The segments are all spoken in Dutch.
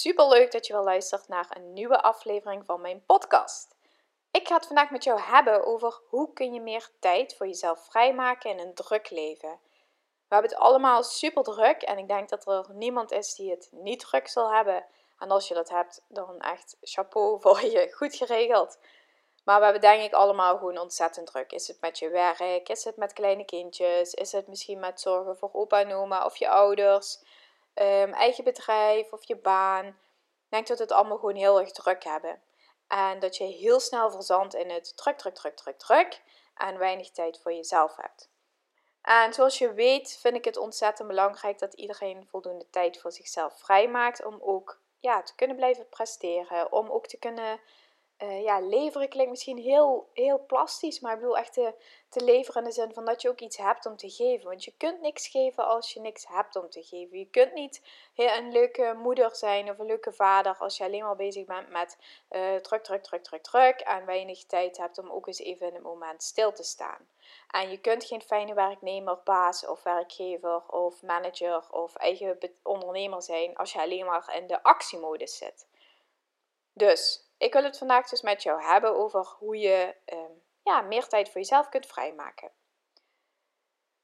Super leuk dat je wel luistert naar een nieuwe aflevering van mijn podcast. Ik ga het vandaag met jou hebben over hoe kun je meer tijd voor jezelf vrijmaken in een druk leven. We hebben het allemaal super druk en ik denk dat er niemand is die het niet druk zal hebben. En als je dat hebt, dan echt chapeau voor je, goed geregeld. Maar we hebben denk ik allemaal gewoon ontzettend druk. Is het met je werk? Is het met kleine kindjes? Is het misschien met zorgen voor opa en oma of je ouders? Um, eigen bedrijf of je baan. Denk dat het allemaal gewoon heel erg druk hebben. En dat je heel snel verzandt in het druk, druk, druk, druk, druk. En weinig tijd voor jezelf hebt. En zoals je weet vind ik het ontzettend belangrijk dat iedereen voldoende tijd voor zichzelf vrijmaakt. Om ook ja, te kunnen blijven presteren. Om ook te kunnen uh, ja, leveren klinkt misschien heel, heel plastisch, maar ik bedoel echt te, te leveren in de zin van dat je ook iets hebt om te geven. Want je kunt niks geven als je niks hebt om te geven. Je kunt niet een leuke moeder zijn of een leuke vader als je alleen maar bezig bent met uh, druk, druk, druk, druk, druk en weinig tijd hebt om ook eens even in een moment stil te staan. En je kunt geen fijne werknemer, baas of werkgever of manager of eigen ondernemer zijn als je alleen maar in de actiemodus zit. Dus ik wil het vandaag dus met jou hebben over hoe je ehm, ja, meer tijd voor jezelf kunt vrijmaken.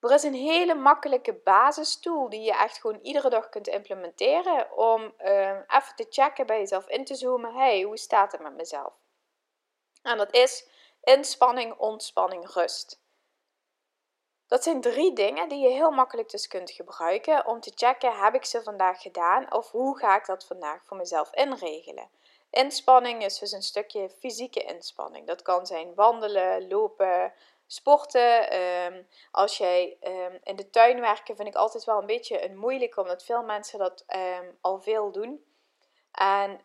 Er is een hele makkelijke basistool die je echt gewoon iedere dag kunt implementeren om ehm, even te checken bij jezelf in te zoomen. Hey, hoe staat het met mezelf? En dat is inspanning, ontspanning, rust. Dat zijn drie dingen die je heel makkelijk dus kunt gebruiken om te checken: heb ik ze vandaag gedaan of hoe ga ik dat vandaag voor mezelf inregelen? Inspanning is dus een stukje fysieke inspanning. Dat kan zijn wandelen, lopen, sporten. Ehm, als jij um, in de tuin werken, vind ik altijd wel een beetje een moeilijk, omdat veel mensen dat ehm, al veel doen. En,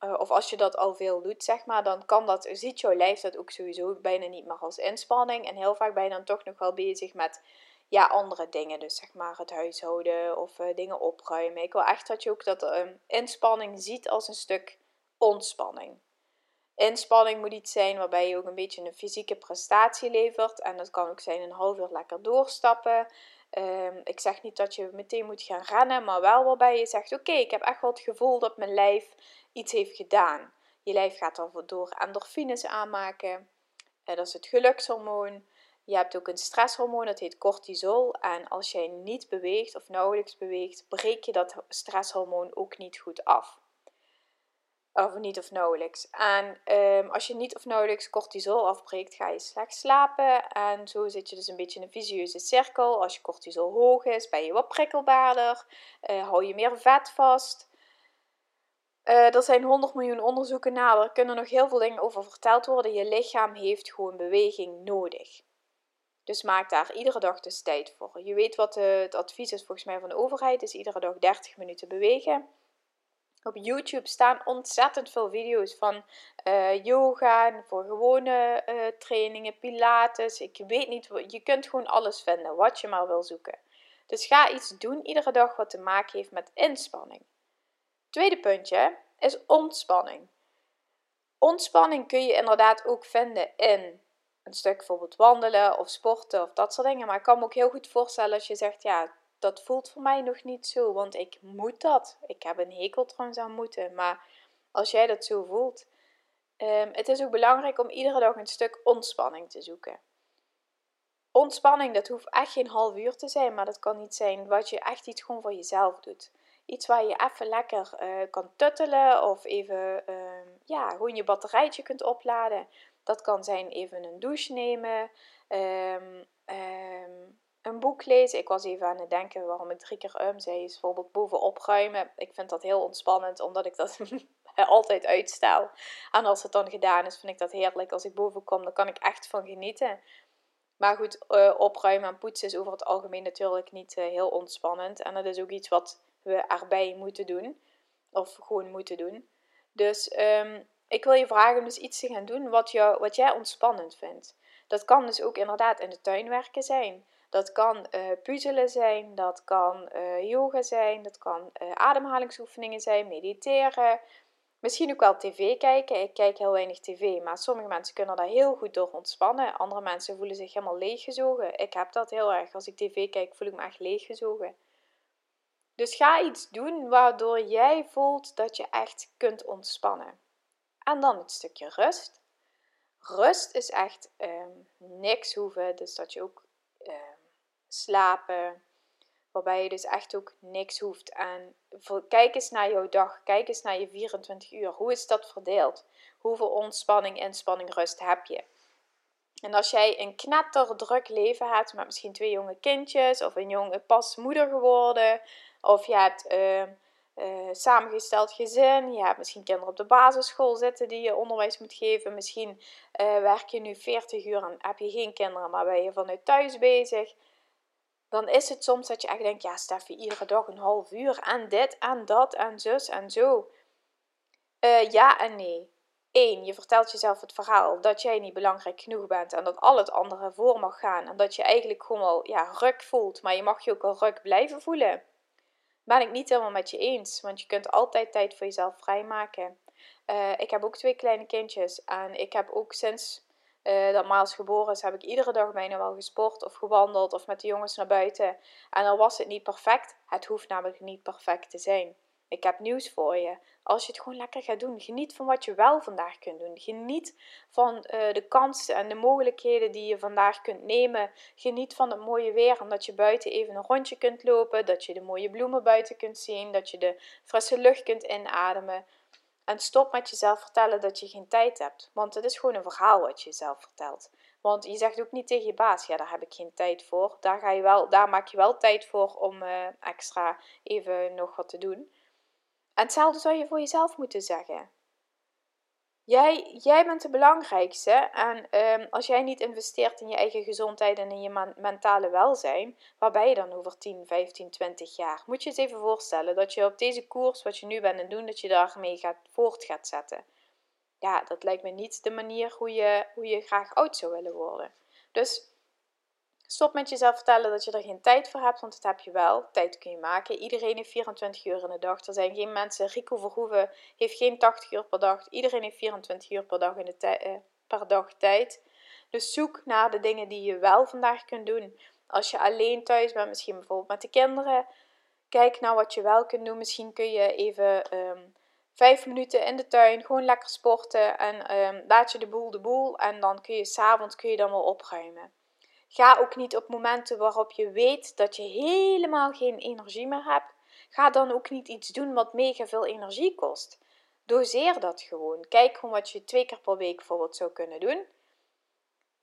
uh, of als je dat al veel doet, zeg maar, dan kan dat, ziet jouw lijf dat ook sowieso bijna niet meer als inspanning. En heel vaak ben je dan toch nog wel bezig met ja, andere dingen. Dus zeg maar het huishouden of uh, dingen opruimen. Ik wil echt dat je ook dat inspanning ziet als een stuk ontspanning. Inspanning moet iets zijn waarbij je ook een beetje een fysieke prestatie levert. En dat kan ook zijn een half uur lekker doorstappen. Um, ik zeg niet dat je meteen moet gaan rennen, maar wel waarbij je zegt: Oké, ik heb echt wel het gevoel dat mijn lijf iets heeft gedaan. Je lijf gaat dan door endorfines aanmaken. Uh, dat is het gelukshormoon. Je hebt ook een stresshormoon, dat heet cortisol. En als jij niet beweegt of nauwelijks beweegt, breek je dat stresshormoon ook niet goed af. Of niet of nauwelijks. En um, als je niet of nauwelijks cortisol afbreekt, ga je slecht slapen. En zo zit je dus een beetje in een visieuze cirkel. Als je cortisol hoog is, ben je wat prikkelbaarder. Uh, hou je meer vet vast. Uh, er zijn 100 miljoen onderzoeken naar. Er kunnen nog heel veel dingen over verteld worden. Je lichaam heeft gewoon beweging nodig. Dus maak daar iedere dag dus tijd voor. Je weet wat het advies is volgens mij van de overheid. Is iedere dag 30 minuten bewegen. Op YouTube staan ontzettend veel video's van uh, yoga, voor gewone uh, trainingen, pilates. Ik weet niet, je kunt gewoon alles vinden wat je maar wil zoeken. Dus ga iets doen iedere dag wat te maken heeft met inspanning. Tweede puntje is ontspanning. Ontspanning kun je inderdaad ook vinden in een stuk bijvoorbeeld wandelen of sporten of dat soort dingen. Maar ik kan me ook heel goed voorstellen als je zegt, ja, dat voelt voor mij nog niet zo, want ik moet dat. Ik heb een hekel trouwens aan moeten, maar als jij dat zo voelt, um, het is ook belangrijk om iedere dag een stuk ontspanning te zoeken. Ontspanning, dat hoeft echt geen half uur te zijn, maar dat kan niet zijn wat je echt iets gewoon voor jezelf doet. Iets waar je even lekker uh, kan tuttelen of even uh, ja, gewoon je batterijtje kunt opladen. Dat kan zijn even een douche nemen, um, een boek lezen. Ik was even aan het denken waarom ik drie keer um. Is bijvoorbeeld boven opruimen. Ik vind dat heel ontspannend, omdat ik dat altijd uitstel. En als het dan gedaan is, vind ik dat heerlijk. Als ik boven kom, dan kan ik echt van genieten. Maar goed, uh, opruimen en poetsen is over het algemeen natuurlijk niet uh, heel ontspannend. En dat is ook iets wat we erbij moeten doen. Of gewoon moeten doen. Dus ehm, ik wil je vragen om dus iets te gaan doen wat, jou, wat jij ontspannend vindt. Dat kan dus ook inderdaad in de tuin werken zijn. Dat kan uh, puzzelen zijn, dat kan uh, yoga zijn, dat kan uh, ademhalingsoefeningen zijn, mediteren. Misschien ook wel tv kijken. Ik kijk heel weinig tv, maar sommige mensen kunnen daar heel goed door ontspannen. Andere mensen voelen zich helemaal leeggezogen. Ik heb dat heel erg. Als ik tv kijk, voel ik me echt leeggezogen. Dus ga iets doen waardoor jij voelt dat je echt kunt ontspannen. En dan het stukje rust. Rust is echt um, niks hoeven. Dus dat je ook um, slapen. Waarbij je dus echt ook niks hoeft. En kijk eens naar jouw dag. Kijk eens naar je 24 uur. Hoe is dat verdeeld? Hoeveel ontspanning, inspanning, rust heb je? En als jij een knetterdruk leven hebt met misschien twee jonge kindjes of een jonge pas moeder geworden of je hebt uh, samengesteld gezin, je hebt misschien kinderen op de basisschool zitten die je onderwijs moet geven, misschien uh, werk je nu 40 uur en heb je geen kinderen, maar ben je vanuit thuis bezig dan is het soms dat je echt denkt, ja Steffi, iedere dag een half uur en dit en dat en zus en zo. Uh, ja en nee. Eén, je vertelt jezelf het verhaal dat jij niet belangrijk genoeg bent en dat al het andere voor mag gaan. En dat je eigenlijk gewoon wel ja, ruk voelt, maar je mag je ook wel ruk blijven voelen. Ben ik niet helemaal met je eens, want je kunt altijd tijd voor jezelf vrijmaken. Uh, ik heb ook twee kleine kindjes en ik heb ook sinds uh, dat Miles geboren is, heb ik iedere dag bijna wel gesport of gewandeld of met de jongens naar buiten. En dan was het niet perfect. Het hoeft namelijk niet perfect te zijn. Ik heb nieuws voor je. Als je het gewoon lekker gaat doen, geniet van wat je wel vandaag kunt doen. Geniet van uh, de kansen en de mogelijkheden die je vandaag kunt nemen. Geniet van het mooie weer en dat je buiten even een rondje kunt lopen. Dat je de mooie bloemen buiten kunt zien. Dat je de frisse lucht kunt inademen. En stop met jezelf vertellen dat je geen tijd hebt. Want het is gewoon een verhaal wat je jezelf vertelt. Want je zegt ook niet tegen je baas, ja, daar heb ik geen tijd voor. Daar, ga je wel, daar maak je wel tijd voor om uh, extra even nog wat te doen. En hetzelfde zou je voor jezelf moeten zeggen. Jij, jij bent de belangrijkste. En um, als jij niet investeert in je eigen gezondheid en in je mentale welzijn, waar ben je dan over 10, 15, 20 jaar? Moet je eens even voorstellen dat je op deze koers, wat je nu bent aan het doen, dat je daarmee gaat, voort gaat zetten. Ja, dat lijkt me niet de manier hoe je, hoe je graag oud zou willen worden. Dus Stop met jezelf vertellen dat je er geen tijd voor hebt, want dat heb je wel. Tijd kun je maken. Iedereen heeft 24 uur in de dag. Er zijn geen mensen. Rico Verhoeven heeft geen 80 uur per dag. Iedereen heeft 24 uur per dag, in de eh, per dag tijd. Dus zoek naar de dingen die je wel vandaag kunt doen. Als je alleen thuis bent, misschien bijvoorbeeld met de kinderen. Kijk naar wat je wel kunt doen. Misschien kun je even um, vijf minuten in de tuin gewoon lekker sporten. En um, laat je de boel de boel. En dan kun je s'avonds kun je dan wel opruimen. Ga ook niet op momenten waarop je weet dat je helemaal geen energie meer hebt. Ga dan ook niet iets doen wat mega veel energie kost. Doseer dat gewoon. Kijk gewoon wat je twee keer per week bijvoorbeeld zou kunnen doen.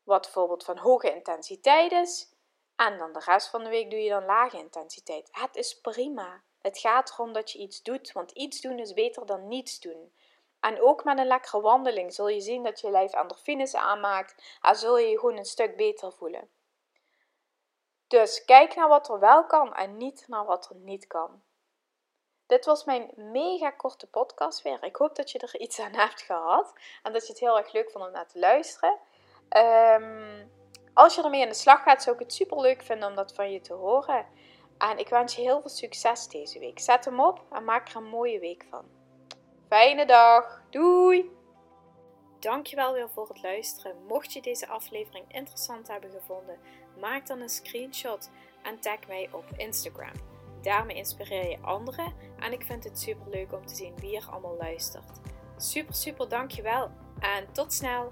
Wat bijvoorbeeld van hoge intensiteit is. En dan de rest van de week doe je dan lage intensiteit. Het is prima. Het gaat erom dat je iets doet, want iets doen is beter dan niets doen. En ook met een lekkere wandeling zul je zien dat je lijf endorfines aanmaakt en zul je je gewoon een stuk beter voelen. Dus kijk naar wat er wel kan en niet naar wat er niet kan. Dit was mijn mega korte podcast weer. Ik hoop dat je er iets aan hebt gehad en dat je het heel erg leuk vond om naar te luisteren. Ehm, als je ermee aan de slag gaat, zou ik het super leuk vinden om dat van je te horen. En ik wens je heel veel succes deze week. Zet hem op en maak er een mooie week van. Fijne dag. Doei! Dankjewel weer voor het luisteren. Mocht je deze aflevering interessant hebben gevonden, maak dan een screenshot en tag mij op Instagram. Daarmee inspireer je anderen en ik vind het super leuk om te zien wie er allemaal luistert. Super, super dankjewel en tot snel!